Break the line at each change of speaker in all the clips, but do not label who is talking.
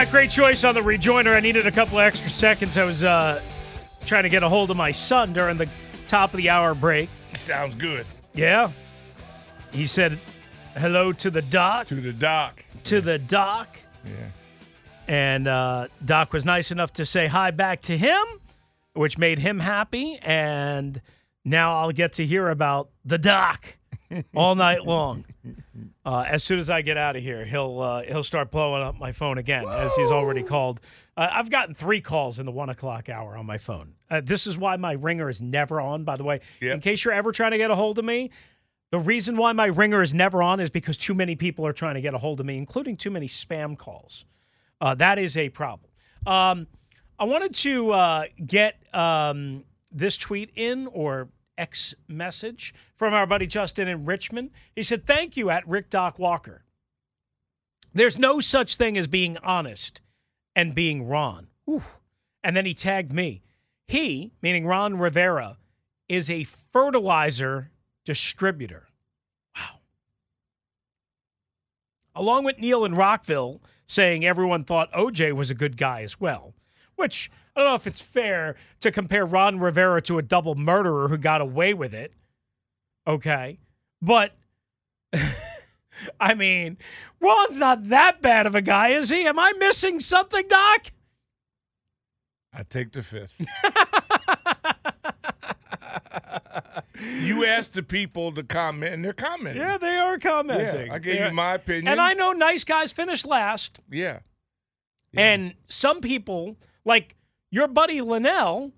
Right, great choice on the rejoinder. I needed a couple of extra seconds. I was uh, trying to get a hold of my son during the top of the hour break.
Sounds good.
Yeah. He said hello to the doc.
To the doc.
To the doc.
Yeah.
And uh, Doc was nice enough to say hi back to him, which made him happy. And now I'll get to hear about the doc all night long. Uh, as soon as I get out of here, he'll uh, he'll start blowing up my phone again, as he's already called. Uh, I've gotten three calls in the one o'clock hour on my phone. Uh, this is why my ringer is never on. By the way,
Yep.
in case you're ever trying to get a hold of me, the reason why my ringer is never on is because too many people are trying to get a hold of me, including too many spam calls. Uh, that is a problem. Um, I wanted to uh, get um, this tweet in or X message from our buddy Justin in Richmond. He said, Thank you at Rick Doc Walker. There's no such thing as being honest and being Ron. And then he tagged me. He, meaning Ron Rivera, is a fertilizer distributor. Wow. Along with Neil in Rockville saying everyone thought OJ was a good guy as well, which I don't know if it's fair to compare Ron Rivera to a double murderer who got away with it. Okay. But I mean, Ron's not that bad of a guy, is he? Am I missing something, Doc?
I take the fifth. you asked the people to comment, and they're commenting.
Yeah, they are commenting.
Yeah, I gave
Yeah.
you my opinion.
And I know nice guys finish last.
Yeah.
And some people, like your buddy Linnell,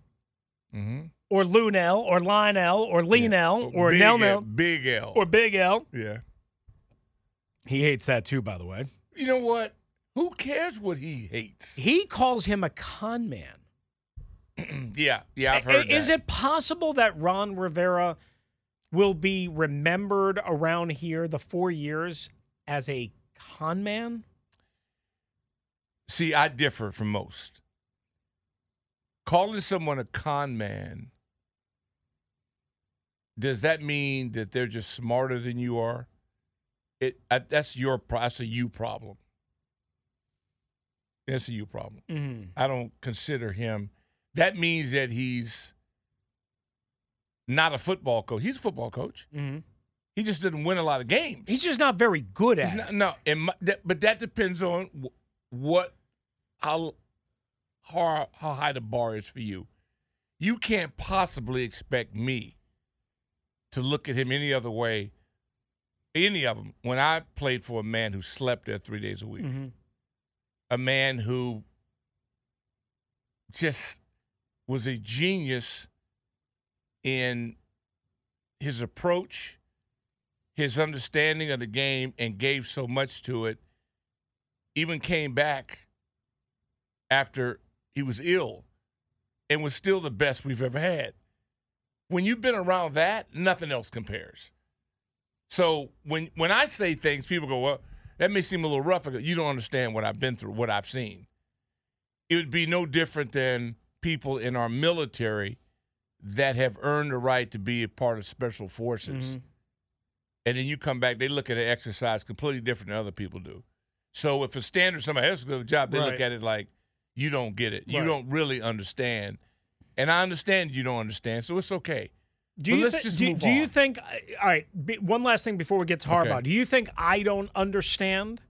Mm-hmm.
or Lunell, or Lionel, or Lionel, or
Big
Nell
L,
Nell,
Big L.
or Big L.
yeah.
He hates that too, by the way.
You know what? Who cares what he hates?
He calls him a con man.
yeah, yeah, I've heard
Is
that.
it possible that Ron Rivera will be remembered around here the four years as a con man?
See, I differ from most. Calling someone a con man, does that mean that they're just smarter than you are? It I, that's your that's a you problem. That's a you problem.
Mm-hmm.
I don't consider him. That means that he's not a football coach. He's a football coach.
Mm-hmm.
He just didn't win a lot of games.
He's just not very good at
He's
it.
no, and my, that, but that depends on what how how how high the bar is for you. You can't possibly expect me to look at him any other way, any of them. When I played for a man who slept there three days a week,
Mm-hmm.
a man who just was a genius in his approach, his understanding of the game, and gave so much to it. Even came back after he was ill and was still the best we've ever had. When you've been around that, nothing else compares. So when when I say things, people go, "Well, that may seem a little rough." Go, you don't understand what I've been through, what I've seen. It would be no different than people in our military that have earned the right to be a part of special forces.
Mm-hmm.
And then you come back, they look at an exercise completely different than other people do. So if a standard somebody else does a job, they
Right.
look at it like you don't get it. You don't really understand. And I understand you don't understand, so it's okay.
Do
But
you
just
do, do you think? Uh, all right. be- One last thing before we get to Harbaugh.
Okay.
Do you think I don't understand?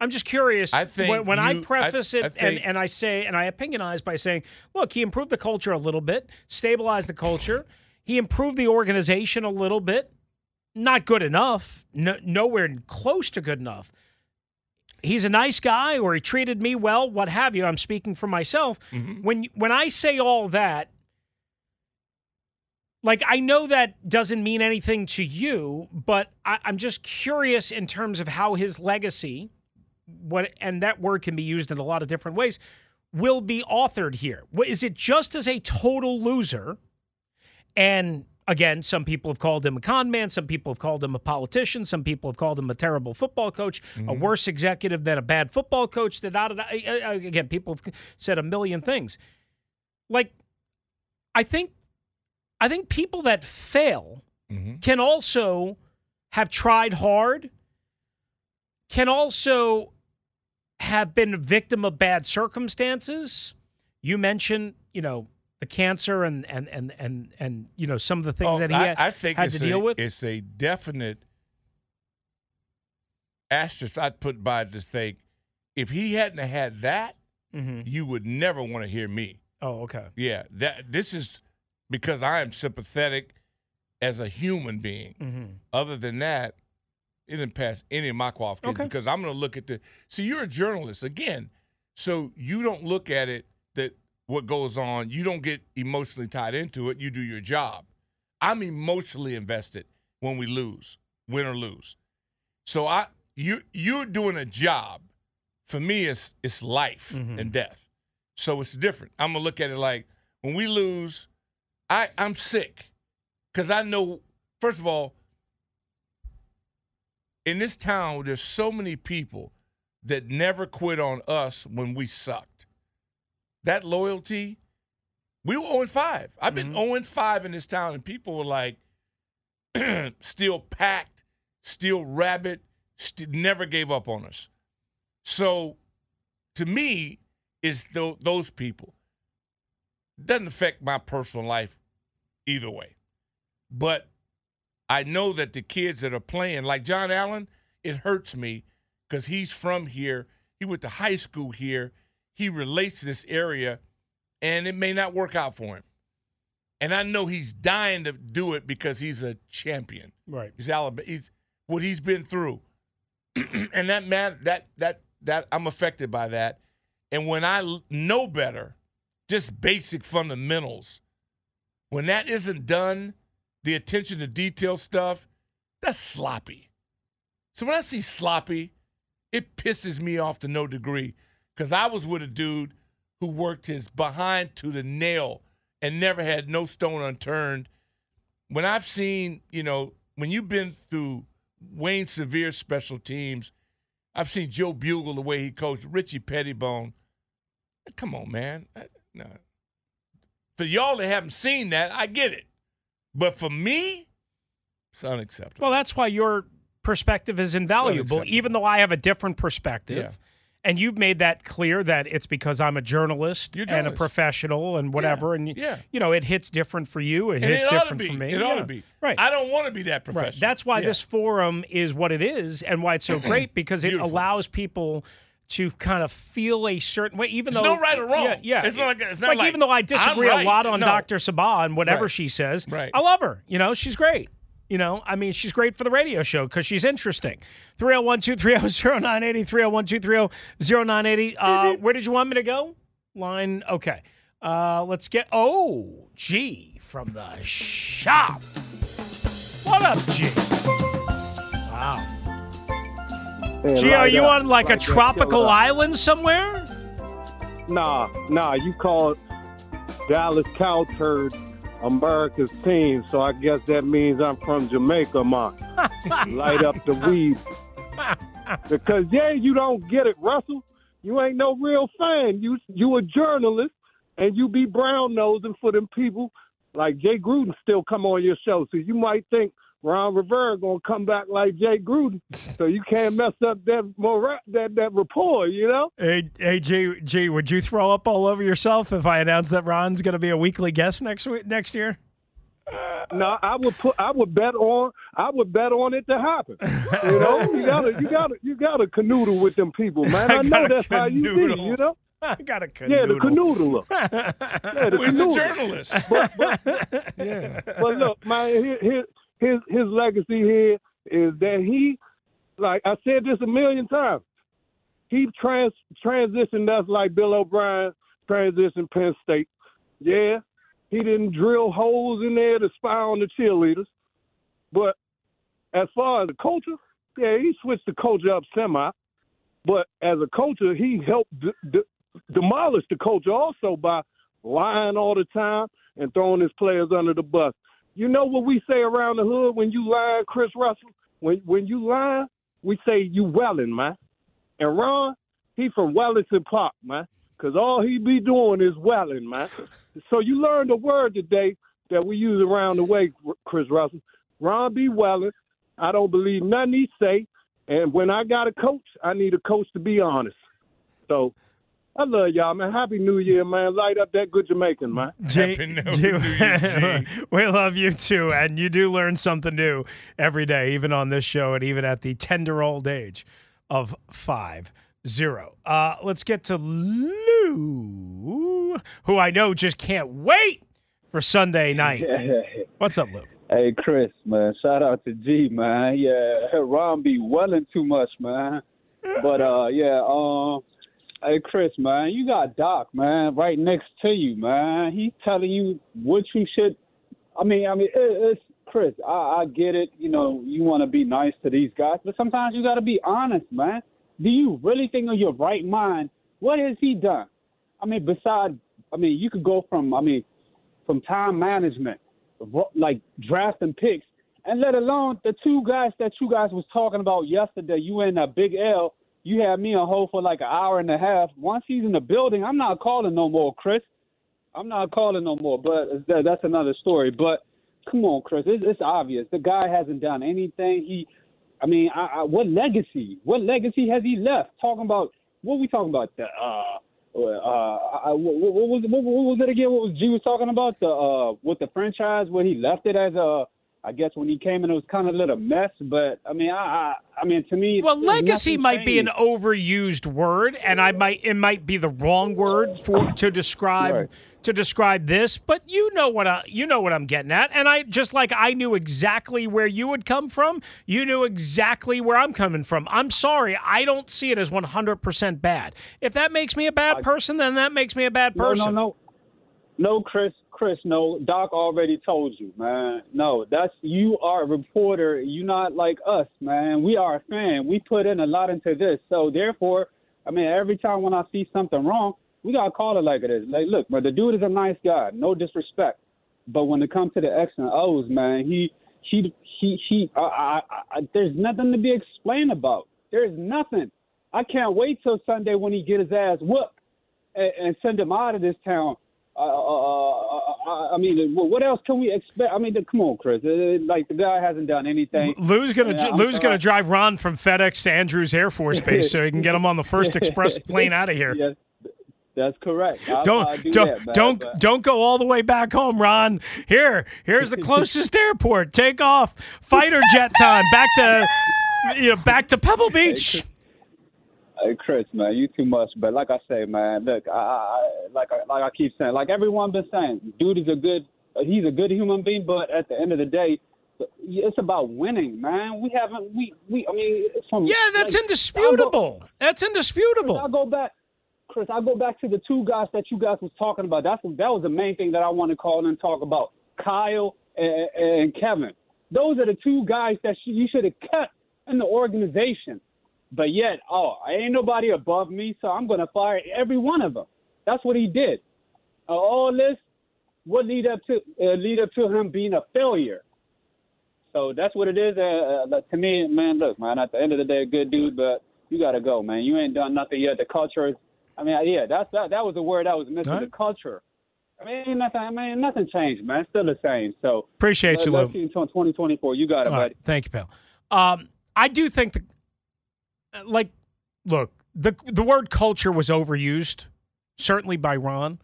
I'm just curious.
I think
when, when I
you- I-
preface
I
it and,
think-
and I say and I opinionize by saying, look, he improved the culture a little bit, stabilized the culture, he improved the organization a little bit. Not good enough. No, nowhere close to good enough. He's a nice guy, or he treated me well, what have you. I'm speaking for myself.
Mm-hmm.
When when I say all that, like I know that doesn't mean anything to you, but I, I'm just curious in terms of how his legacy, what and that word can be used in a lot of different ways, will be authored here. Is it just as a total loser? And again, some people have called him a con man, some people have called him a politician, some people have called him a terrible football coach, a worse executive than a bad football coach. Uh, Again, people have said a million things. Like, I think, I think people that fail
Mm-hmm.
can also have tried hard, can also have been a victim of bad circumstances. You mentioned, you know, the cancer and and and and and you know some of the things
Oh,
that he
I,
had,
I think
had to
a,
deal with.
It's a definite asterisk I'd put by to think if he hadn't had that,
Mhm.
you would never want to hear me.
Oh, okay.
Yeah, that this is because I am sympathetic as a human being.
hmm
Other than that, it didn't pass any of my qualifications
Okay.
because I'm going to look at the. See, you're a journalist again, so you don't look at it that what goes on. You don't get emotionally tied into it. You do your job. I'm emotionally invested when we lose, win or lose. So I, you, you're doing a job. For me, it's it's life
Mhm.
and death. So it's different. I'm gonna look at it like when we lose, I I'm sick because I know. First of all, in this town, there's so many people that never quit on us when we sucked. That loyalty, we were 0 5. I've been mm-hmm. 0 5 in this town, and people were like, still packed, still rabid, st- never gave up on us. So, to me, it's tho- those people. Doesn't affect my personal life either way. But I know that the kids that are playing, like John Allen, it hurts me because he's from here. He went to high school here. He relates to this area, and it may not work out for him. And I know he's dying to do it because he's a champion.
Right.
He's Alabama. He's what he's been through, and that man, that that that I'm affected by that. And when I know better, just basic fundamentals, when that isn't done, the attention to detail stuff, that's sloppy. So when I see sloppy, it pisses me off to no degree because I was with a dude who worked his behind to the nail and never had no stone unturned. When I've seen, you know, when you've been through Wayne Sevier special teams, I've seen Joe Bugel the way he coached, Richie Petitbon. Come on, man. I- no. For y'all that haven't seen that, I get it. But for me, it's unacceptable.
Well, that's why your perspective is invaluable, even though I have a different perspective.
Yeah.
And you've made that clear that it's because I'm a journalist
You're
and a professional and whatever. and,
yeah.
you know, it hits different for you. It
and
hits
it
different for me.
It ought to be.
Right.
I don't want to be that
Right.
professional.
That's why
Yeah.
this forum is what it is and why it's so great because it
Beautiful.
allows people to kind of feel a certain way, even
There's
though
no right or wrong.
Yeah, yeah.
It's not like- it's not like,
even though I disagree
right.
a lot on
No.
Dr. Sabah and whatever
Right.
she says,
Right.
I love her. You know, she's great. You know, I mean, she's great for the radio show because she's interesting. 301 230 0980, 301 230 0980. Uh, Where did you want me to go? Line, okay. Uh, let's get, oh, G from the shop. What up, G? Wow.
Hey,
Gee, are you
up.
on like a tropical island somewhere?
Nah, nah. You call it Dallas Cow Turd America's team, so I guess that means I'm from Jamaica, man. Light up the weed. Because yeah, you don't get it, Russell. You ain't no real fan. You you a journalist, and you be brown nosing for them people like Jay Gruden still come on your show, so you might think Ron Rivera gonna come back like Jay Gruden, so you can't mess up that more that that rapport, you know.
Hey, hey, G, G, would you throw up all over yourself if I announced that Ron's going to be a weekly guest next week, next year?
No, I would put. I would bet on. I would bet on it to happen. You know, you gotta, you gotta, you gotta canoodle with them people, man. I,
I
know that's how you
canoodle.
You know.
I got a canoodle.
Yeah, the canoodler. Yeah, the
Who's
canoodler.
journalist?
Yeah. But look, man, his, his his his legacy here is that he, like I said this a million times, he trans transitioned us like Bill O'Brien transitioned Penn State. Yeah, he didn't drill holes in there to spy on the cheerleaders, but as far as the culture, yeah, he switched the culture up semi. But as a culture, he helped d- d- demolish the culture also by lying all the time and throwing his players under the bus. You know what we say around the hood when you lying, Chris Russell? When when you lying, we say you welling, man. And Ron, he from Wellington Park, man. Cause all he be doing is welling, man. So you learned a word today that we use around the way, Chris Russell. Ron be welling. I don't believe nothing he say. And when I got a coach, I need a coach to be honest. So I love y'all, man. Happy New Year, man. Light up that good Jamaican, man.
Jay,
Happy New
Jay-
Year,
we love you too, and you do learn something new every day, even on this show, and even at the tender old age of five zero. Uh, let's get to Lou, who I know just can't wait for Sunday night. What's up, Lou?
Hey Chris, man, shout out to G, man. Yeah, Ron be welling too much, man. But uh, yeah, um, hey Chris, man, you got Doc, man, right next to you, man. He's telling you what you should. I mean, I mean, it, it's Chris. I, I get it. You know, you want to be nice to these guys, but sometimes you got to be honest, man. Do you really think of your right mind? What has he done? I mean, besides, I mean, you could go from, I mean, from time management like drafting picks, and let alone the two guys that you guys was talking about yesterday. You in a uh, big L. You had me on hold for like an hour and a half. Once he's in the building, I'm not calling no more, Chris. I'm not calling no more. But that's another story. But come on, Chris. It's, it's obvious the guy hasn't done anything. He, I mean, I, I, what legacy? What legacy has he left? Talking about what we talking about? The uh, uh, I, what, what was what, what was it again? What was G was talking about the uh with the franchise where he left it as a I guess when he came in it was kind of a little mess, but I mean I I, I mean to me
Well, legacy might be an overused word, and I might it might be the wrong word for to describe
Right.
to describe this. But you know what I you know what I'm getting at, and I just like I knew exactly where you would come from. You knew exactly where I'm coming from. I'm sorry, I don't see it as 100 percent bad. If that makes me a bad person, then that makes me a bad person.
No,
person.
no, no. No, Chris, Chris, no. Doc already told you, man. No, that's you are a reporter. You're not like us, man. We are a fan. We put in a lot into this. So therefore, I mean, every time when I see something wrong, we gotta call it like it is. Like, look, man, the dude is a nice guy. No disrespect. But when it comes to the X and O's, man, he he he he I, I, I, there's nothing to be explained about. There's nothing. I can't wait till Sunday when he get his ass whooped and, and send him out of this town. Uh, uh, uh, I mean, what else can we expect? I mean, come on, Chris. Uh, Like the guy hasn't done anything.
Lou's gonna
Yeah,
Lou's gonna drive Ron from FedEx to Andrews Air Force Base so he can get him on the first express plane out of here.
Yes, that's correct. I,
don't
I do
don't
that, man,
don't
but-
don't go all the way back home, Ron. Here, here's the closest airport. Take off, fighter jet time. Back to you know, back to Pebble Beach.
Hey, Chris, man, you too much. But like I say, man, look, I, I like I, like I keep saying, like everyone been saying, dude is a good, he's a good human being. But at the end of the day, it's about winning, man. We haven't, we we. I mean, it's from
Yeah, that's
like,
indisputable. That's indisputable.
I go back, Chris. I go back to the two guys that you guys was talking about. That's that was the main thing that I want to call and talk about. Kyle and, and Kevin. Those are the two guys that you should have kept in the organization. But yet, oh, I ain't nobody above me, so I'm gonna fire every one of them. That's what he did. Uh, all this would lead up to uh, lead up to him being a failure. So that's what it is. Uh, uh, to me, man, look, man. At the end of the day, a good dude, but you gotta go, man. You ain't done nothing yet. The culture is. I mean, yeah, that's that. That was the word that was missing.
Right.
The culture. I mean, nothing. I mean, nothing changed, man. Still the same. So
Appreciate you, Lou.
until 2024. You got it,
All
buddy.
right. Thank you, pal. Um, I do think the like, look, the the word culture was overused, certainly by Ron.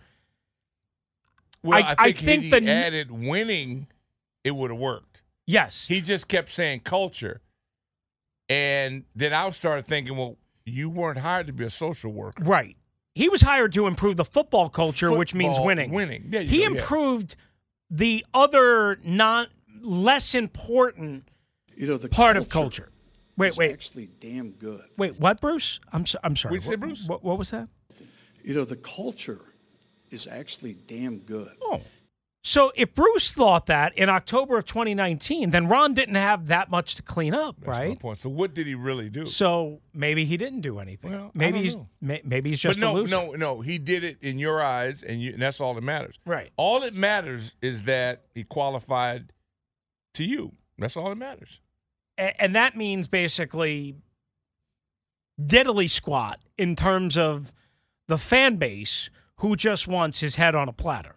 Well,
I-
I,
I
think,
think
had
the
he added winning, it would have worked.
Yes,
He just kept saying culture, and then I started thinking, well, you weren't hired to be a social worker.
right. He was hired to improve the football culture, which means winning.
Winning. There
He
go, yeah.
improved the other not less important
You know, the
part of culture. Wait,
is
wait,
actually damn good.
wait. What, Bruce? I'm so, I'm sorry.
What'd you say, Bruce?
What, what was that?
You know, the culture is actually damn good.
Oh. So if Bruce thought that in October of 2019, then Ron didn't have that much to clean up,
That's my
right?
point. So what did he really do?
So maybe he didn't do anything.
Well, I
maybe
don't
he's
know.
may, maybe he's
but
just
no,
a loser.
no, no. He did it in your eyes, and, you, and that's all that matters.
Right.
All that matters is that he qualified to you. That's all that matters.
And that means basically diddly squat in terms of the fan base who just wants his head on a platter.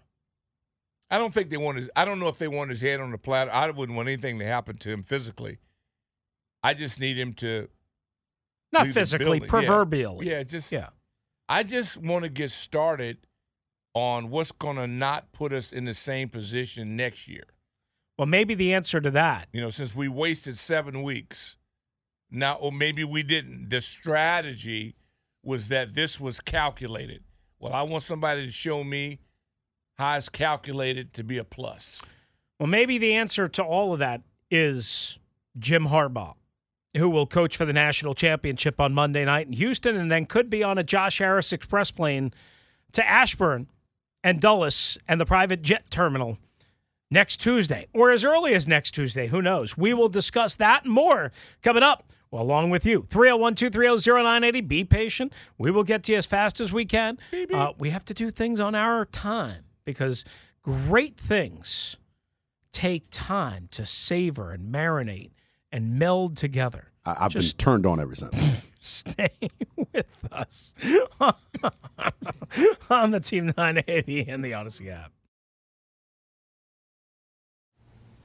I don't think they want his. I don't know if they want his head on a platter. I wouldn't want anything to happen to him physically. I just need him to
Not physically,
building. Yeah.
proverbially.
Yeah, just
Yeah.
I just want to get started on what's going to not put us in the same position next year.
Well, maybe the answer to that.
You know, since we wasted seven weeks, now or maybe we didn't. The strategy was that this was calculated. Well, I want somebody to show me how it's calculated to be a plus.
Well, maybe the answer to all of that is Jim Harbaugh, who will coach for the national championship on Monday night in Houston and then could be on a Josh Harris express plane to Ashburn and Dulles and the private jet terminal next Tuesday or as early as next Tuesday. Who knows? We will discuss that and more coming up. Well, along with you, 301 230 0980. Be patient. We will get to you as fast as we can. Uh, we have to do things on our time because great things take time to savor and marinate and meld together.
I, I've
Just-
been turned on ever since.
Stay with us on the Team 980 and the Odyssey app.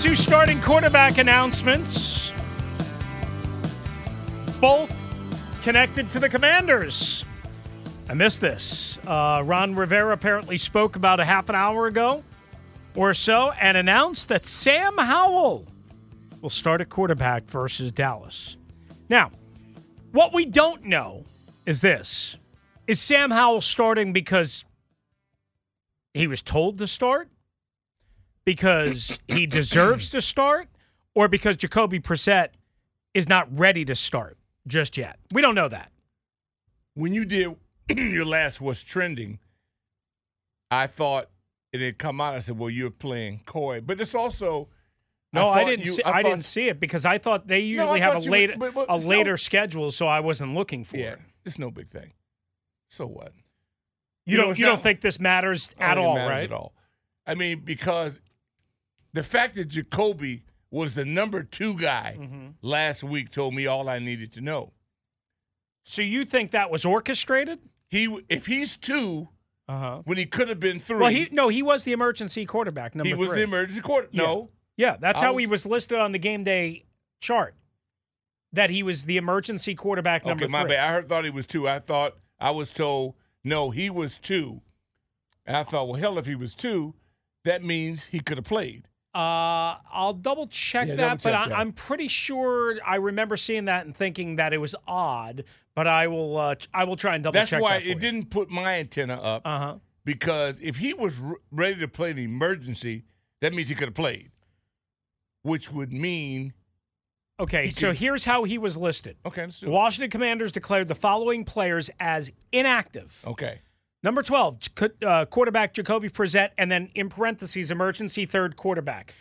Two starting quarterback announcements. Both connected to the Commanders. I missed this. Uh, Ron Rivera apparently spoke about a half an hour ago or so and announced that Sam Howell will start at quarterback versus Dallas. Now, what we don't know is this Is Sam Howell starting because he was told to start? Because he deserves to start or because Jacoby Brissett is not ready to start just yet. We don't know that.
When you did your last was trending, I thought it had come out. I said, "Well, you're playing coy," but it's also
No, I,
thought
didn't.
you-
see, I,
thought-
didn't see it because I thought they
No, I
usually have a
you-
later
but- but
a
it's no-
schedule, so I wasn't looking for
Yeah,
it.
it's no big thing. So what?
You,
know,
don't. You
not-
don't think this matters at all,
matters
right?
At all. I mean, because the fact that Jacoby was the number two guy
Mm-hmm.
last week told me all I needed to know.
So you think that was orchestrated?
He, if he's two,
Uh huh.
when he could have been three,
Well, he no, he was the emergency quarterback. Number
he was
three.
the emergency quarter. No,
Yeah, that's
I
how he
was-
was listed on the game day chart. That he was the emergency quarterback number
okay, my
three.
bad. I heard, thought he was two. I thought I was told no, he was two, and I thought, well, hell, if he was two, that means he could have played.
Uh, I'll double check
Yeah,
that,
double
but
check
I,
that.
I'm pretty sure I remember seeing that and thinking that it was odd. But I will, uh, I will try and double
That's
check.
why
that
it didn't put my antenna up.
Uh huh.
because if he was ready to play the emergency, that means he could have played, which would mean
Okay,
He
so here's how he was listed.
okay, let's do it.
Washington Commanders declared the following players as inactive.
okay,
Number 12, uh, quarterback Jacoby Brissett, and then in parentheses, emergency third quarterback.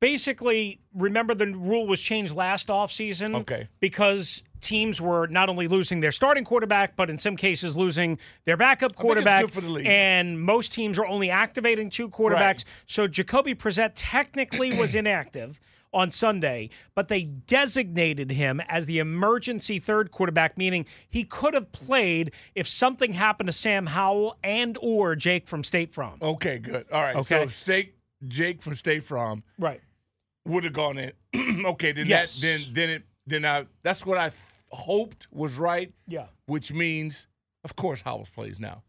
Basically, remember the rule was changed last offseason
Okay.
because teams were not only losing their starting quarterback, but in some cases losing their backup quarterback.
good for the league.
And most teams were only activating two quarterbacks.
Right.
So Jacoby Brissett technically was inactive on Sunday, but they designated him as the emergency third quarterback, meaning he could have played if something happened to Sam Howell and or Jake from State Farm.
okay, good. All right.
Okay.
So State Jake from State Farm
Right.
would have gone in. okay, then
Yes.
that then then it then I that's what I th- hoped was right,
Yeah.
which means of course Howells plays now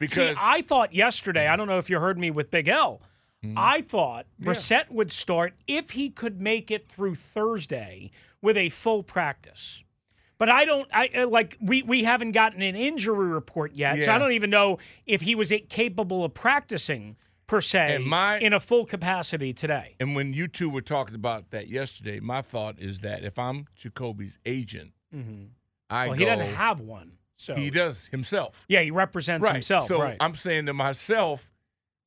See,
because
I thought yesterday, I don't know if you heard me with Big L.
Mm-hmm.
I thought Brissett would start if he could make it through Thursday with a full practice. But I don't. I uh, like we we haven't gotten an injury report yet, so I don't even know if he was capable of practicing per se
my-
in a full capacity today.
and when you two were talking about that yesterday, my thought is that if I'm Jacoby's agent, I
Mm-hmm. Well, he doesn't have one, so
he does himself.
yeah, he represents
right.
himself.
So
right.
I'm saying to myself,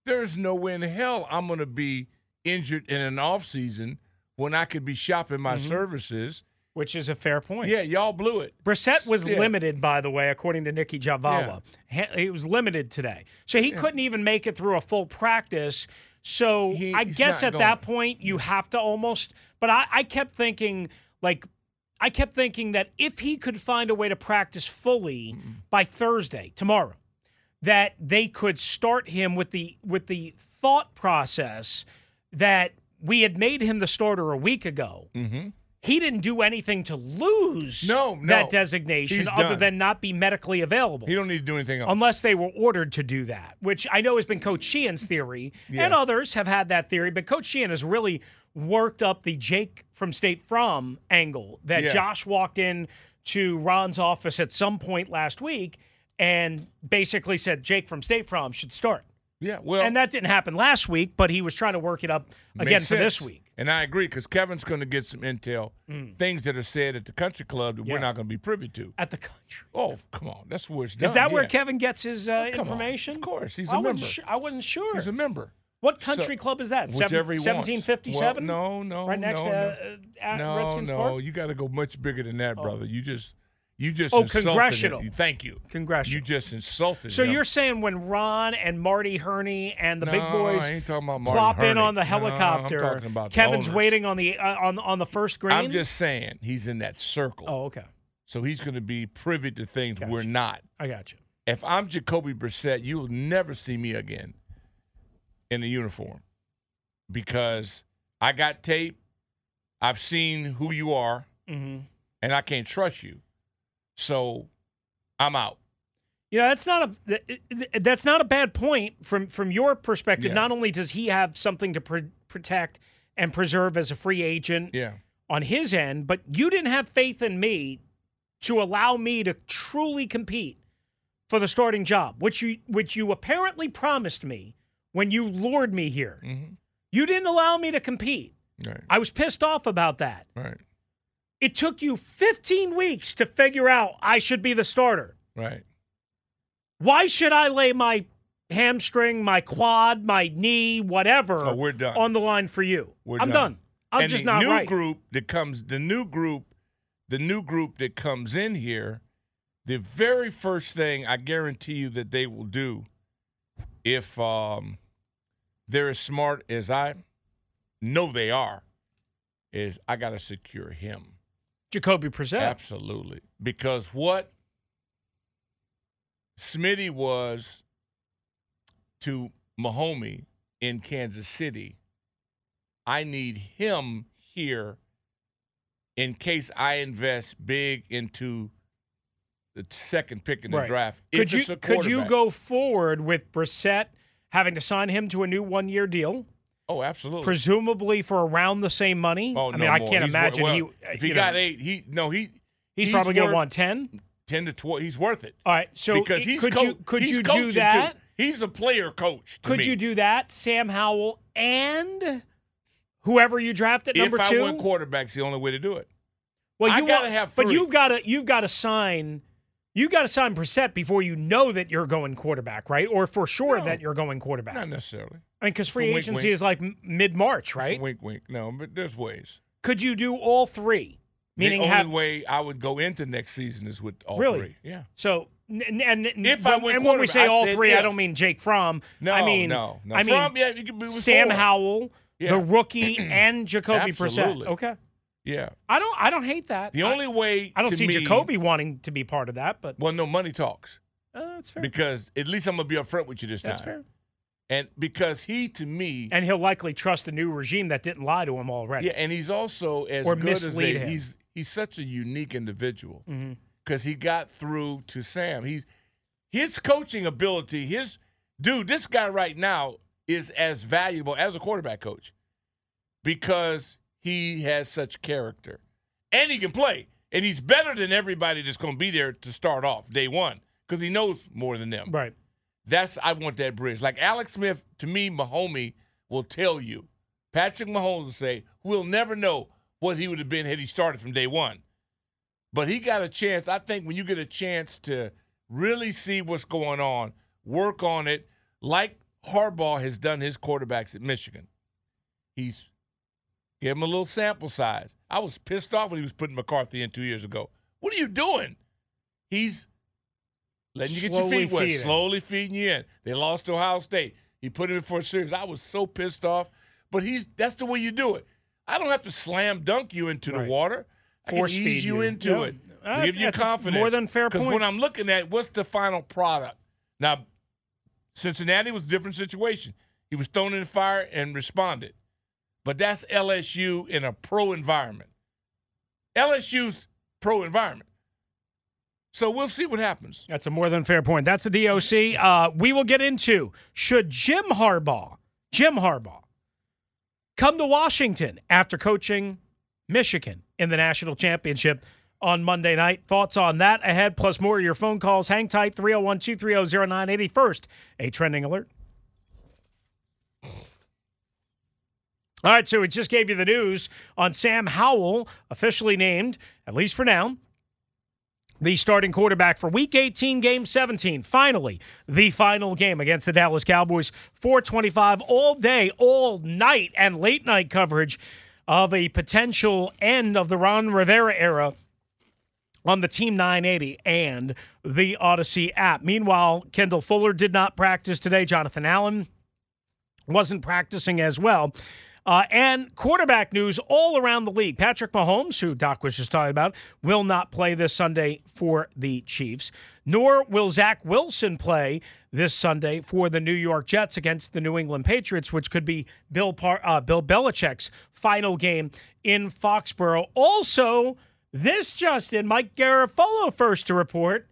there's no way in hell I'm going to be injured in an off season when I could be shopping my
Mm-hmm.
services.
which is a fair point.
Yeah, y'all blew it.
Brissett was
Yeah.
limited, by the way, according to Nicki Jhabvala. Ha- He was limited today. So he couldn't even make it through a full practice. So
He-
I guess at that point, you have to almost. But I, I kept thinking, like, I kept thinking that if he could find a way to practice fully by Thursday, tomorrow, that they could start him with the with the thought process that we had made him the starter a week ago.
Mm-hmm.
He didn't do anything to lose
No, no.
that designation
He's
other
done.
than not be medically available.
He don't need to do anything else.
Unless they were ordered to do that, which I know has been Coach Sheehan's theory, and others have had that theory. But Coach Sheehan has really worked up the Jake from State Farm angle that
Yeah.
Josh walked in to Ron's office at some point last week and basically said Jake from State Farm should start.
yeah, well,
and that didn't happen last week, but he was trying to work it up again for this week.
And I agree because Kevin's going to get some intel, things that are said at the country club that
Mm. Yeah.
we're not going to be privy to.
At the country.
Oh, come on, that's where it's done.
Is that where. Kevin gets his uh,
come on.
information?
Of course, he's
I
a
wasn't
member.
I wasn't sure.
He's a member.
what country
So-
club is that?
Whichever
1757?
Well, no, no,
Right next
no,
to
no.
uh, uh,
no,
Redskins
no,
Park?
you got to go much bigger than that, brother. You just, you just
Oh, congressional.
It. Thank you.
Congressional.
You just insulted.
So
him.
you're saying when Ron and Marty Hurney and the big boys
I ain't talking about Marty
plop in on the
No, I'm
helicopter,
talking about
Kevin's waiting on the uh, on on the first green?
I'm just saying he's in that circle.
Oh, okay.
So he's going to be privy to things we're not.
I got you.
If I'm Jacoby Brissett, you'll never see me again in a uniform because I got tape. I've seen who you are,
hmm
and I can't trust you. So I'm out.
You know, that's not a th- th- that's not a bad point from from your perspective.
Yeah.
Not only does he have something to pr- protect and preserve as a free agent
Yeah.
on his end, but you didn't have faith in me to allow me to truly compete for the starting job, which you which you apparently promised me when you lured me here.
Mm-hmm.
You didn't allow me to compete.
Right.
I was pissed off about that.
Right.
It took you 15 weeks to figure out I should be the starter.
Right.
Why should I lay my hamstring, my quad, my knee, whatever.
Oh, we're done.
On the line for you.
We're
I'm
done.
done. I'm
and
just
the
not
new
right.
group that comes, the new group, the new group that comes in here, the very first thing I guarantee you that they will do, if um, they're as smart as I know they are, is I got to secure him.
Jacoby Brissett.
Absolutely, because what Smitty was to Mahomey in Kansas City, I need him here in case I invest big into the second pick in the
Right.
draft.
Could you could you go forward with Brissett having to sign him to a new one year deal?
Oh, absolutely.
Presumably for around the same money.
Oh,
I
no
mean, I can't
He's
imagine
well,
he.
If he
you
got
know,
eight, he no he.
he's, probably going to want ten.
ten to twelve. He's worth it.
All right, so
because
it-
he's
could
co-
you could
he's
you do
coaching, too.
that?
He's a player coach. to
Could
me.
you do that, Sam Howell and whoever you draft at number
if I
two?
quarterbacks, the only way to do it.
well,
I
you
gotta
want-
have
but you've got to you've got to sign. You got to sign Brissett before you know that you're going quarterback, right? Or for sure
No.
that you're going quarterback.
Not necessarily.
I mean, because free
Wink,
agency
wink.
is like mid March, right?
Wink, wink. No, but there's ways.
Could you do all three? Meaning
the
have
only way I would go into next season is with all
Really?
three. Yeah.
so and, and
If I
when,
win
and when we say
I
all three, I don't mean Jake Fromm.
No,
I mean
no, no.
I mean
Fromm, yeah, you could be with
Sam
four.
Howell,
Yeah.
the rookie, and Jacoby Brissett.
Absolutely.
Okay,
Yeah.
I don't I don't hate that.
The
I-
only way
I don't
to
see
me,
Jacoby wanting to be part of that, but
Well, no money talks
uh, that's fair.
because at least I'm gonna be upfront with you this time.
That's fair.
And because he to me,
And he'll likely trust a new regime that didn't lie to him already.
yeah, and he's also as
Or
good as a,
him.
he's he's such a unique individual
mm-hmm.
because he got through to Sam. He's his coaching ability. His dude, this guy right now is as valuable as a quarterback coach because he has such character and he can play. And he's better than everybody that's going to be there to start off day one because he knows more than them.
Right.
That's I want that bridge. Like Alex Smith, to me, Mahomey will tell you. Patrick Mahomes will say, we'll never know what he would have been had he started from day one. But he got a chance. I think when you get a chance to really see what's going on, work on it, like Harbaugh has done his quarterbacks at Michigan. He's give him a little sample size. I was pissed off when he was putting McCarthy in two years ago. What are you doing? He's letting you get your feet wet,
feeding.
slowly feeding you in. They lost to Ohio State. He put him in for a series. I was so pissed off, but he's that's the way you do it. I don't have to slam dunk you into
Right.
the water. I
Force
can
feed
ease you,
you.
into it.
Uh,
give you confidence.
more than fair point.
Because when I'm looking at what's the final product now, Cincinnati was a different situation. He was thrown in the fire and responded, but that's LSU in a pro environment. LSU's pro environment. So we'll see what happens.
That's a more than fair point. That's the DOC. Uh, we will get into should Jim Harbaugh, Jim Harbaugh, come to Washington after coaching Michigan in the national championship on Monday night. Thoughts on that ahead, plus more of your phone calls. Hang tight, 301 230 0980. First, a trending alert. All right, so we just gave you the news on Sam Howell, officially named, at least for now, the starting quarterback for week 18 game 17 finally the final game against the dallas cowboys 425 all day all night and late night coverage of a potential end of the ron rivera era on the Team 980 and the Odyssey app. Meanwhile, Kendall Fuller did not practice today. Jonathan Allen wasn't practicing as well. Uh, and quarterback news all around the league. Patrick Mahomes, who Doc was just talking about, will not play this Sunday for the Chiefs, nor will Zach Wilson play this Sunday for the New York Jets against the New England Patriots, which could be Bill, Par- uh, Bill Belichick's final game in Foxborough. Also, this Justin, Mike Garafolo first to report.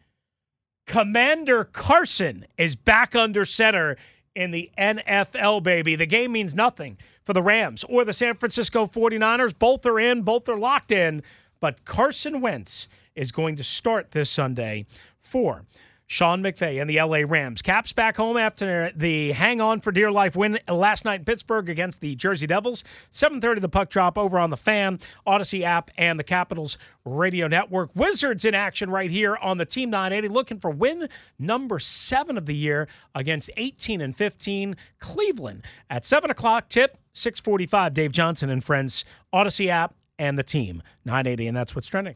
Commander Carson is back under center in the NFL, baby. The game means nothing for the Rams or the San Francisco 49ers. Both are in, both are locked in. But Carson Wentz is going to start this Sunday for Sean McVay and the LA Rams. Caps back home after the hang on for dear life win last night in Pittsburgh against the Jersey Devils. 7:30 the puck drop over on the Fan, Odyssey app and the Capitals Radio Network. Wizards in action right here on the Team 980 looking for win number 7 of the year against 18 and 15 Cleveland. At 7 o'clock tip 645 Dave Johnson and friends Odyssey app and the team 980 and that's what's trending.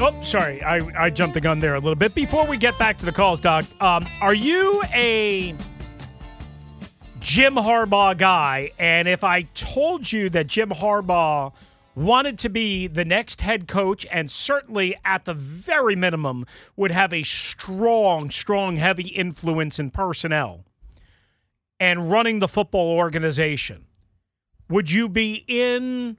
Oh, sorry, I, I jumped the gun there a little bit. Before we get back to the calls, Doc, um, are you a Jim Harbaugh guy? And if I told you that Jim Harbaugh wanted to be the next head coach and certainly at the very minimum would have a strong, strong, heavy influence in personnel and running the football organization, would you be in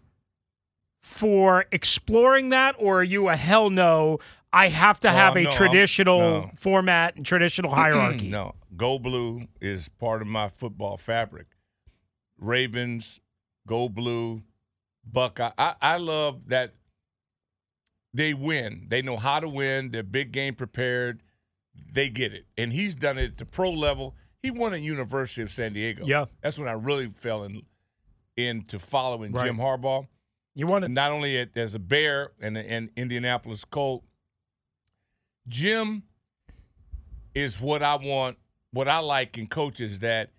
for exploring that, or are you a hell no? I have to
Oh,
have a
no, I'm-
traditional
no.
format and traditional hierarchy.
no, Go Blue is part of my football fabric. Ravens, Go Blue, Buckeye. I, I love that they win. They know how to win. They're big game prepared. They get it, and he's done it at the pro level. He won at University of San Diego.
Yeah.
that's when I really fell in into following
Right.
Jim Harbaugh.
You want to
not only as a Bear and an Indianapolis Colt. Jim is what I want, what I like in coaches that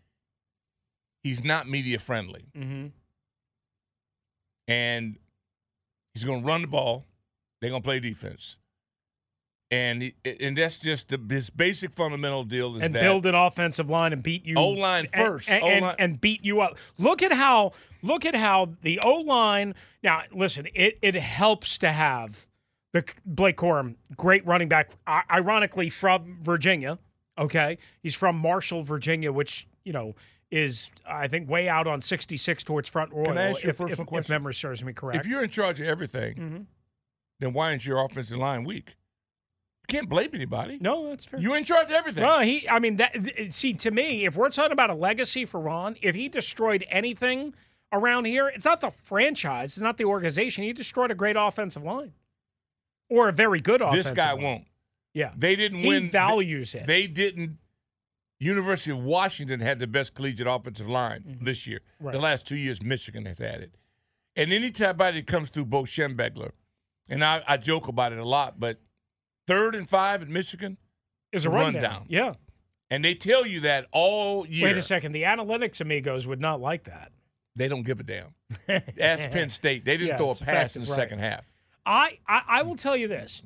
he's not media friendly,
Mm-hmm.
and he's going to run the ball. They're going to play defense, and he, and that's just the, his basic fundamental deal is
and
that
build an offensive line and beat you
O-line first.
and, and, and beat you up. Look at how look at how the O line. Now, listen, it it helps to have the Blake Corum, great running back, ironically from Virginia. Okay, he's from Marshall, Virginia, which you know is I think way out on 66 towards Front Royal.
Can I ask you a
if, if,
question?
if memory serves me correct.
If you're in charge of everything,
Mhm.
then why isn't your offensive line weak? You can't blame anybody.
No, that's fair.
You're in charge of everything.
Well, he, I mean, that, th- see, to me, if we're talking about a legacy for Ron, if he destroyed anything around here, it's not the franchise, it's not the organization. He destroyed a great offensive line or a very good offensive.
this guy
line.
won't.
Yeah.
They didn't
He
win.
values
they,
it.
They didn't. University of Washington had the best collegiate offensive line this year.
Mm-hmm. Right.
The last two years, Michigan has had it. And anytime that comes through Bo Schembechler, and I, I joke about it a lot, but third and five at Michigan
Is a rundown. Yeah.
And they tell you that all year.
Wait a second. The analytics amigos would not like that.
They don't give a damn. Ask Penn State. They didn't
Yeah,
throw a pass in the
right.
second half.
I, I I will tell you this.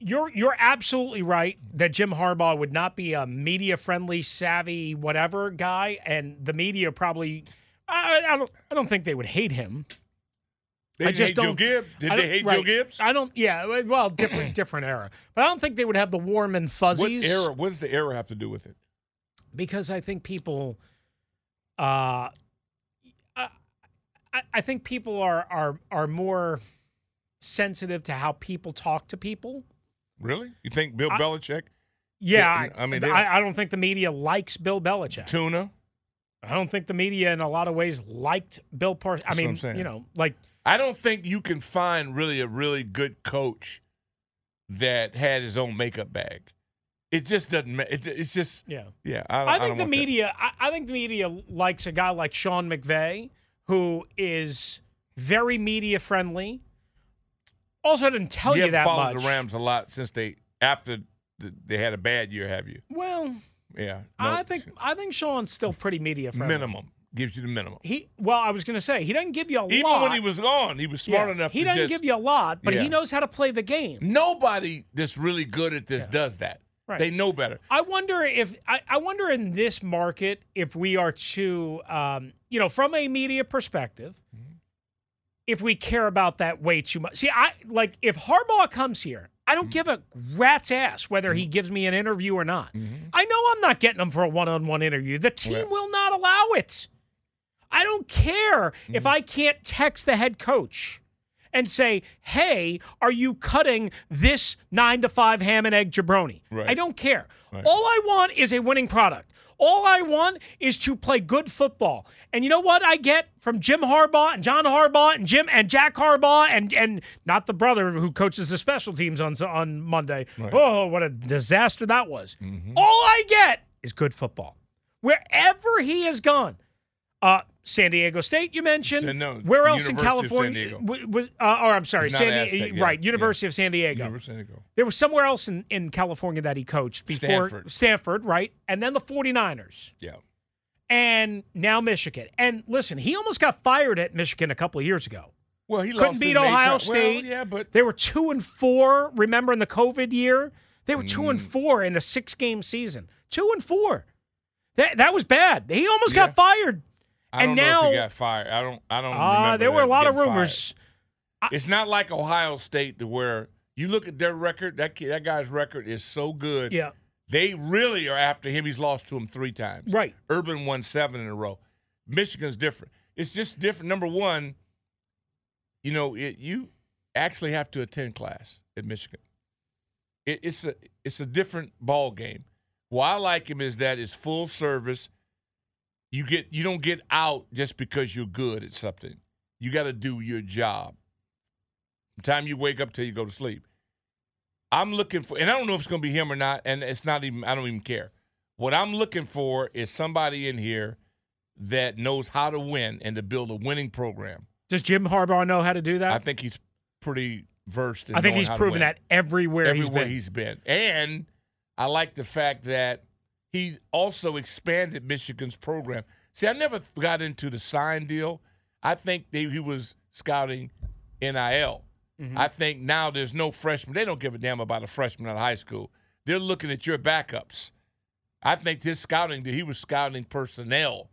You're you're absolutely right that Jim Harbaugh would not be a media friendly, savvy, whatever guy, and the media probably. I, I don't. I don't think they would hate him.
They
I just
hate
don't.
Gibbs. Did they hate Joe. Gibbs?
I don't. Yeah. Well, different different era, but I don't think they would have the warm and
What
fuzzies.
era? What does the era have to do with it?
because I think people, uh, I, I- think people are are are more sensitive to how people talk to people.
Really? You think Bill
I-
Belichick?
Yeah, I,
I mean,
I, I don't think the media likes Bill Belichick.
Tuna.
I don't think the media, in a lot of ways, liked Bill Parcells. I
That's what
mean,
I'm saying.
you know, like
I don't think you can find really a really good coach that had his own makeup bag. It just doesn't. ma- It, it's just
yeah.
yeah. I,
I, think
want
the media. I, I think the media likes a guy like Sean McVay, who is very media friendly. Also, I didn't tell
you
you, that
followed
much.
the Rams a lot since they after th- they had a bad year. Have you?
Well,
Yeah.
I think I think Sean's still pretty media friendly.
minimum gives you the minimum.
He well, I was going to say he doesn't give you a
Even
lot.
Even when he was gone, he was smart
Yeah,
enough.
He doesn't
just,
give you a lot, but
Yeah.
he knows how to play the game.
Nobody that's really good at this does that.
Right.
They know better.
I wonder if I, I wonder in this market if we are too, um, you know, from a media perspective, mm-hmm. if we care about that way too much. See, I like if Harbaugh comes here, I don't mm-hmm. give a rat's ass whether he mm-hmm. gives me an interview or not. I know I'm not getting him for a one-on-one interview. The team will not allow it. I don't care if I can't text the head coach and say, "Hey, are you cutting this nine to five ham and egg jabroni?"
Right.
I don't care.
Right.
All I want is a winning product. All I want is to play good football. And you know what I get from Jim Harbaugh and John Harbaugh and Jim and Jack Harbaugh and and not the brother who coaches the special teams on on Monday.
Right.
Oh, what a disaster that was. All I get is good football. Wherever he has gone. Uh San Diego State, you mentioned.
No,
Where else in
University San
California was? Uh, or I'm sorry, San
Aztec yet.
Right,
Yeah.
University of San Diego.
University of San Diego.
There was somewhere else in, in California that he coached before
Stanford.
Stanford, right? And then the 49ers.
Yeah.
And now Michigan. And listen, he almost got fired at Michigan a couple of years ago.
Well, he
Couldn't
lost
beat Ohio. State.
Well, yeah, but
They were two and four. Remember in the COVID year? They were two
Mm.
and four in a six game season. Two and four. That that was bad. He almost
Yeah.
got fired.
I
and
don't
now
know if he got fired. I don't. I don't.
uh,
remember
there were a lot of rumors.
fired. It's not like Ohio State to where you look at their record. That kid, that guy's record is so good.
Yeah.
They really are after him. He's lost to him three times.
Right.
Urban won seven in a row. Michigan's different. It's just different. Number one, you know, it, you actually have to attend class at Michigan. It, it's a it's a different ball game. What I like him is that it's full service. You get you don't get out just because you're good at something. You got to do your job. From the time you wake up till you go to sleep. I'm looking for, and I don't know if it's going to be him or not, and it's not even. I don't even care. What I'm looking for is somebody in here that knows how to win and to build a winning program.
Does Jim Harbaugh know how to do that?
I think he's pretty versed. In
I think he's proven that everywhere, he's
everywhere
been.
he's been. And I like the fact that he also expanded Michigan's program. See, I never got into the sign deal. I think they, he was scouting NIL.
Mm-hmm.
I think now there's no freshman. They don't give a damn about a freshman out of high school. They're looking at your backups. I think his scouting, he was scouting personnel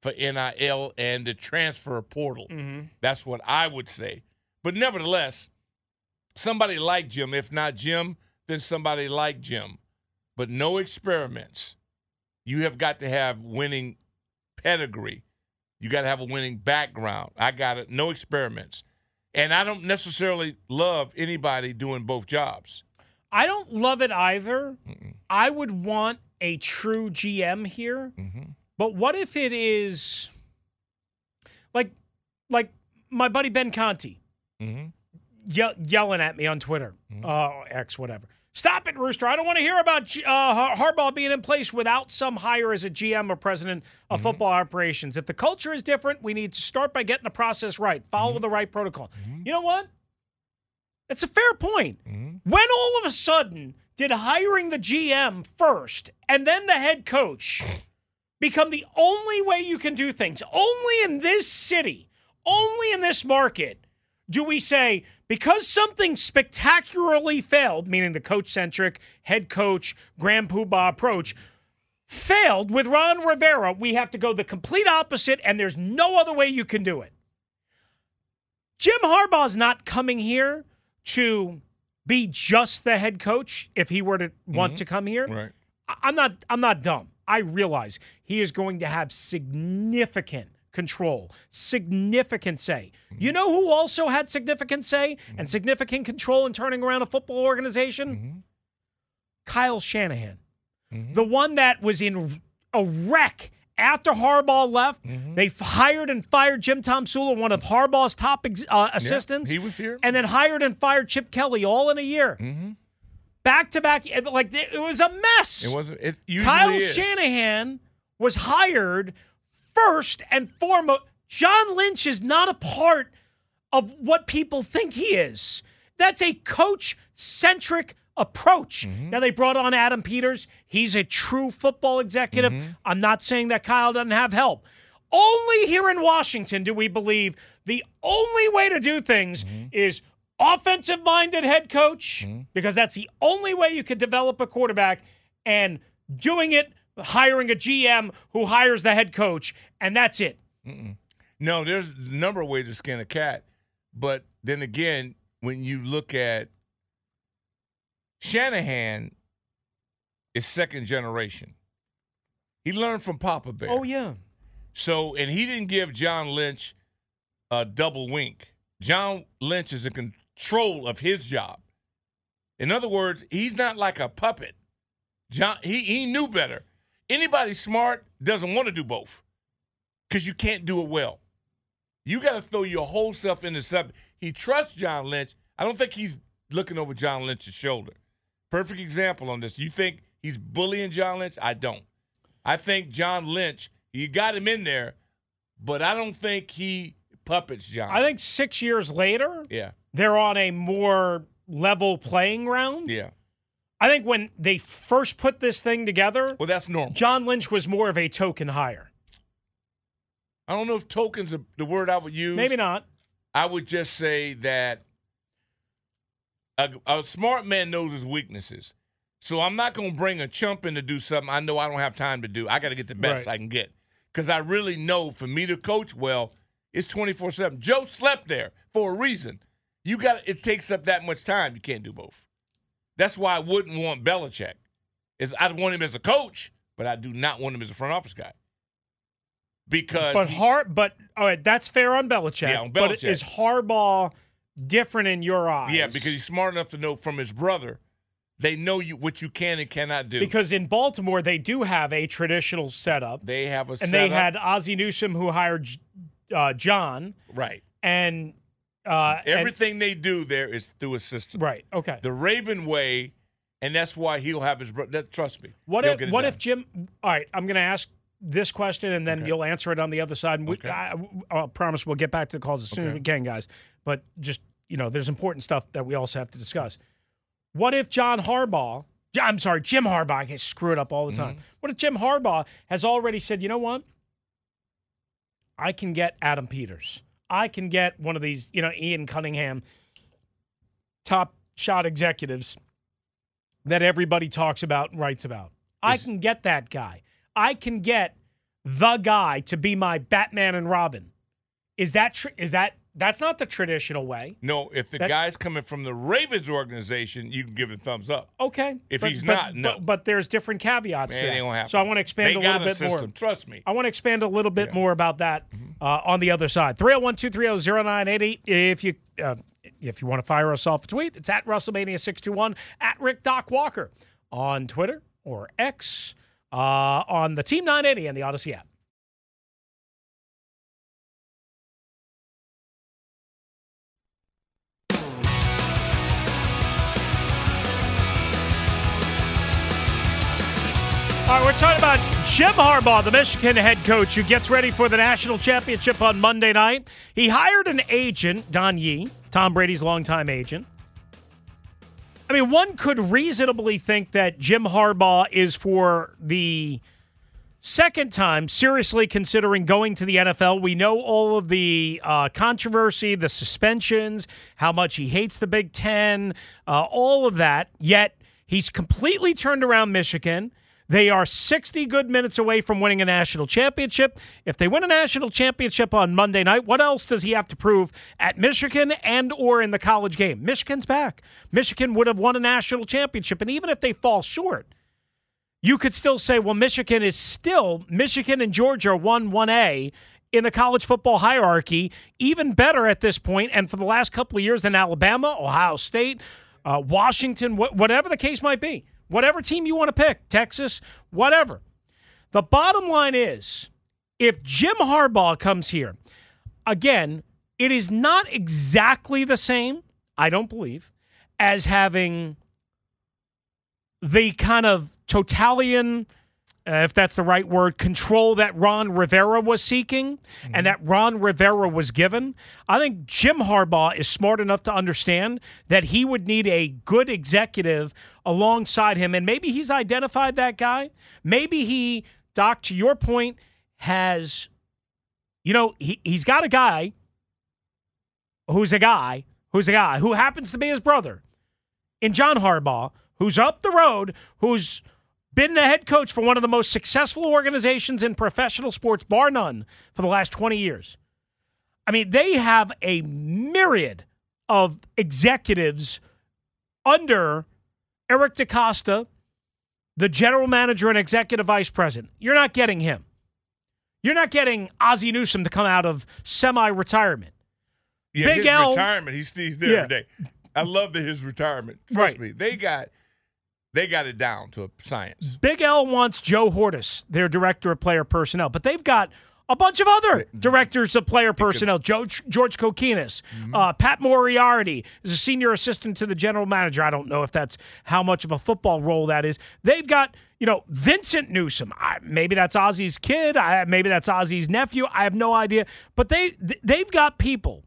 for NIL and the transfer portal.
Mm-hmm.
That's what I would say. But nevertheless, somebody like Jim, if not Jim, then somebody like Jim. But no experiments. You have got to have winning pedigree. You got to have a winning background. I got it. No experiments. And I don't necessarily love anybody doing both jobs.
I don't love it either. I would want a true GM here.
Mm-hmm.
But what if it is like like my buddy Ben Conti
Mm-hmm.
ye- yelling at me on Twitter, uh, X, whatever. Stop it, Rooster. I don't want to hear about uh, Har- Harbaugh being in place without some hire as a GM or president of mm-hmm. football operations. If the culture is different, we need to start by getting the process right, follow mm-hmm. the right protocol. Mm-hmm. You know what? It's a fair point. When all of a sudden did hiring the GM first and then the head coach become the only way you can do things? Only in this city, only in this market do we say because something spectacularly failed, meaning the coach centric head coach Grand Poobah approach failed with Ron Rivera, we have to go the complete opposite, and there's no other way you can do it. Jim Harbaugh's not coming here to be just the head coach if he were to want mm-hmm. to come here.
Right.
I'm not I'm not dumb. I realize he is going to have significant control, significant say. Mm-hmm. You know who also had significant say and mm-hmm. significant control in turning around a football organization? Mm-hmm. Kyle Shanahan. The one that was in a wreck after Harbaugh left. They f- hired and fired Jim Tomsula, one of Harbaugh's top ex- uh, assistants.
he was here.
And then hired and fired Chip Kelly all in a year. Back to back. Like, it was a mess.
It wasn't. It
Kyle
is.
Shanahan was hired first and foremost. John Lynch is not a part of what people think he is. That's a coach centric approach.
Mm-hmm.
Now, they brought on Adam Peters. He's a true football executive.
Mm-hmm.
I'm not saying that Kyle doesn't have help. Only here in Washington do we believe the only way to do things
Mm-hmm.
is offensive minded head coach, because that's the only way you could develop a quarterback, and doing it, hiring a GM who hires the head coach, and that's it.
Mm-mm. No, there's a number of ways to skin a cat, but then again, when you look at Shanahan, is second generation. He learned from Papa Bear.
Oh yeah.
So, and he didn't give John Lynch a double wink. John Lynch is in control of his job. In other words, he's not like a puppet. John, he, he knew better. Anybody smart doesn't want to do both because you can't do it well. You got to throw your whole self into something. He trusts John Lynch. I don't think he's looking over John Lynch's shoulder. Perfect example on this. You think he's bullying John Lynch? I don't. I think John Lynch, you got him in there, but I don't think he puppets John.
I think six years later,
yeah,
they're on a more level playing ground.
Yeah.
I think when they first put this thing together,
well, that's normal.
John Lynch was more of a token hire.
I don't know if token's a, the word I would use.
Maybe not.
I would just say that a, a smart man knows his weaknesses. So I'm not going to bring a chump in to do something I know I don't have time to do. I got to get the best
Right.
I can get. Because I really know for me to coach well, it's 24 7. Joe slept there for a reason. You got it takes up that much time. You can't do both. That's why I wouldn't want Belichick. Is I want him as a coach, but I do not want him as a front office guy. Because
But hard, but all right, that's fair on Belichick.
Yeah, on
But is Harbaugh different in your eyes?
yeah, because he's smart enough to know from his brother, they know you what you can and cannot do.
because in Baltimore they do have a traditional setup,
they have a
and they had Ozzie Newsome who hired uh, John,
right.
and uh, and-
Everything they do there is through a system.
right. Okay.
The Raven way, and that's why he'll have his brother. Trust me.
What if what
done.
if Jim? All right, I'm going to ask this question, and then you'll answer it on the other side. And we,
Okay.
I, I promise we'll get back to the calls as soon as we can, guys. But just you know, there's important stuff that we also have to discuss. What if John Harbaugh? I'm sorry, Jim Harbaugh. I screw it up all the time.
Mm-hmm.
What if Jim Harbaugh has already said, you know what? I can get Adam Peters. I can get one of these, you know, Ian Cunningham, top shot executives that everybody talks about and writes about. I can get that guy. I can get the guy to be my Batman and Robin. Is that tr- is that that's not the traditional way?
No, if the
That-
guy's coming from the Ravens organization, you can give it a thumbs up.
Okay.
If
but-
he's
but-
not, no.
But, but there's different caveats
Man,
to that. So I want to expand
They
a little bit more.
trust me.
I want to expand a little bit more about that uh, on the other side. 301 230 0980. If you uh, if you want to fire us off a tweet, it's at Russellmania621 at Rick Doc Walker on Twitter or X uh, on the Team 980 and the Audacy app. All right, we're talking about Jim Harbaugh, the Michigan head coach, who gets ready for the national championship on Monday night. He hired an agent, Don Yee, Tom Brady's longtime agent. I mean, one could reasonably think that Jim Harbaugh is for the second time seriously considering going to the NFL. We know all of the uh, controversy, the suspensions, how much he hates the Big Ten, uh, all of that. Yet he's completely turned around Michigan. They are 60 good minutes away from winning a national championship. If they win a national championship on Monday night, what else does he have to prove at Michigan and or in the college game? Michigan's back. Michigan would have won a national championship and even if they fall short, you could still say, well, Michigan is still Michigan and Georgia are one one A in the college football hierarchy, even better at this point, and for the last couple of years than Alabama, Ohio State, uh, Washington, wh- whatever the case might be, whatever team you want to pick, Texas, whatever. The bottom line is, if Jim Harbaugh comes here, again, it is not exactly the same. I don't believe as having the kind of totalitarian, uh, if that's the right word, control that Ron Rivera was seeking and that Ron Rivera was given. I think Jim Harbaugh is smart enough to understand that he would need a good executive alongside him. And maybe he's identified that guy. Maybe he, Doc, to your point, has, you know, he, he's got a guy who's a guy who's a guy who happens to be his brother in John Harbaugh, who's up the road, who's been the head coach for one of the most successful organizations in professional sports, bar none, for the last 20 years. I mean, they have a myriad of executives under Eric DeCosta, the general manager and executive vice president. You're not getting him. You're not getting Ozzie Newsome to come out of semi-retirement.
Yeah,
Big
his
L-
retirement. He's, he's there
Yeah.
every day. I love that his retirement. Trust
Right.
me, they got they got it down to a science.
Big L wants Joe Hortiz, their director of player personnel, but they've got a bunch of other directors of player personnel. George, George Kokinis, uh, Pat Moriarty is a senior assistant to the general manager. I don't know if that's how much of a football role that is. They've got you know Vincent Newsome. I, maybe that's Ozzie's kid. I, maybe that's Ozzie's nephew. I have no idea. But they they've got people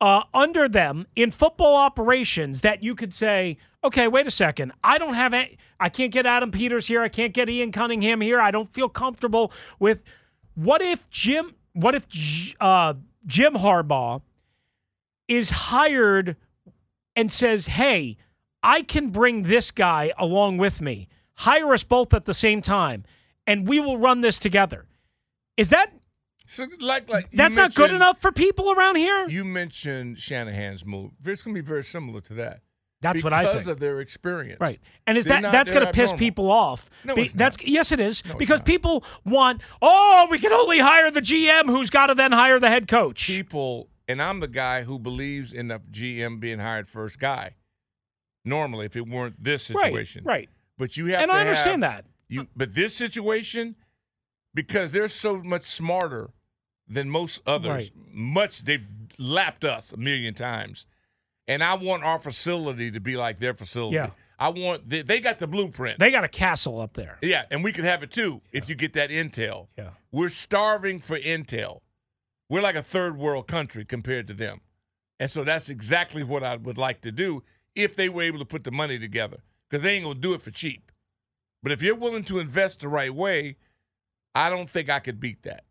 uh, under them in football operations that you could say, okay, wait a second, I don't have any, I can't get Adam Peters here, I can't get Ian Cunningham here, I don't feel comfortable with. What if Jim? What if uh, Jim Harbaugh is hired and says, hey, I can bring this guy along with me, hire us both at the same time, and we will run this together. Is that
So like like
that's not good enough for people around here?
You mentioned Shanahan's move. It's going to be very similar to that.
That's what I
because
think.
of their experience.
Right. And is
They're
that
not-
that's going to piss
normal.
people off?
No,
Be-
it's
that's yes, it is
No,
because people want. Oh, we can only hire the GM, who's got to then hire the head coach.
People, and I'm the guy who believes in the GM being hired first guy. Normally, if it weren't this
Right,
situation,
right.
But you have,
And I understand
have-
that.
You, but this situation, because they're so much smarter than most others,
Right.
much they've lapped us a million times, and I want our facility to be like their facility.
Yeah.
I want they, they got the blueprint.
They got a castle up there.
Yeah, and we could have it too if you get that intel.
Yeah.
We're starving for intel. We're like a third world country compared to them. And so that's exactly what I would like to do if they were able to put the money together because they ain't going to do it for cheap. But if you're willing to invest the right way, I don't think I could beat that.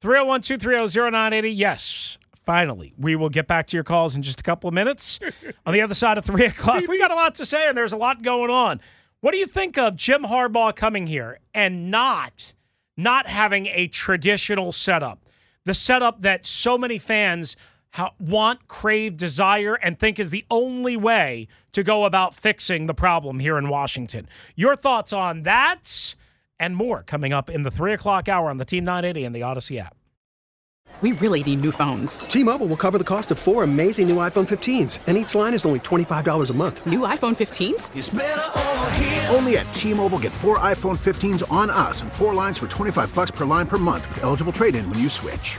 301 230 0980. Yes. Finally, we will get back to your calls in just a couple of minutes. on the other side of three o'clock, we got a lot to say, and there's a lot going on. What do you think of Jim Harbaugh coming here and not not having a traditional setup, the setup that so many fans ha- want, crave, desire, and think is the only way to go about fixing the problem here in Washington? Your thoughts on that and more coming up in the three o'clock hour on the Team 980 and the Audacy app.
We really need new phones.
T-Mobile will cover the cost of four amazing new iPhone 15s, and each line is only $25 a month.
New iPhone 15s?
Only at T-Mobile get four iPhone 15s on us and four lines for 25 bucks per line per month with eligible trade-in when you switch.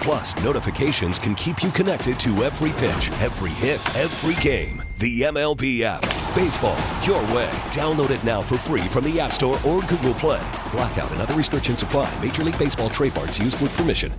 Plus, notifications can keep you connected to every pitch, every hit, every game. The MLB app. Baseball your way. Download it now for free from the App Store or Google Play. Blackout and other restrictions apply. Major League Baseball trademarks used with permission.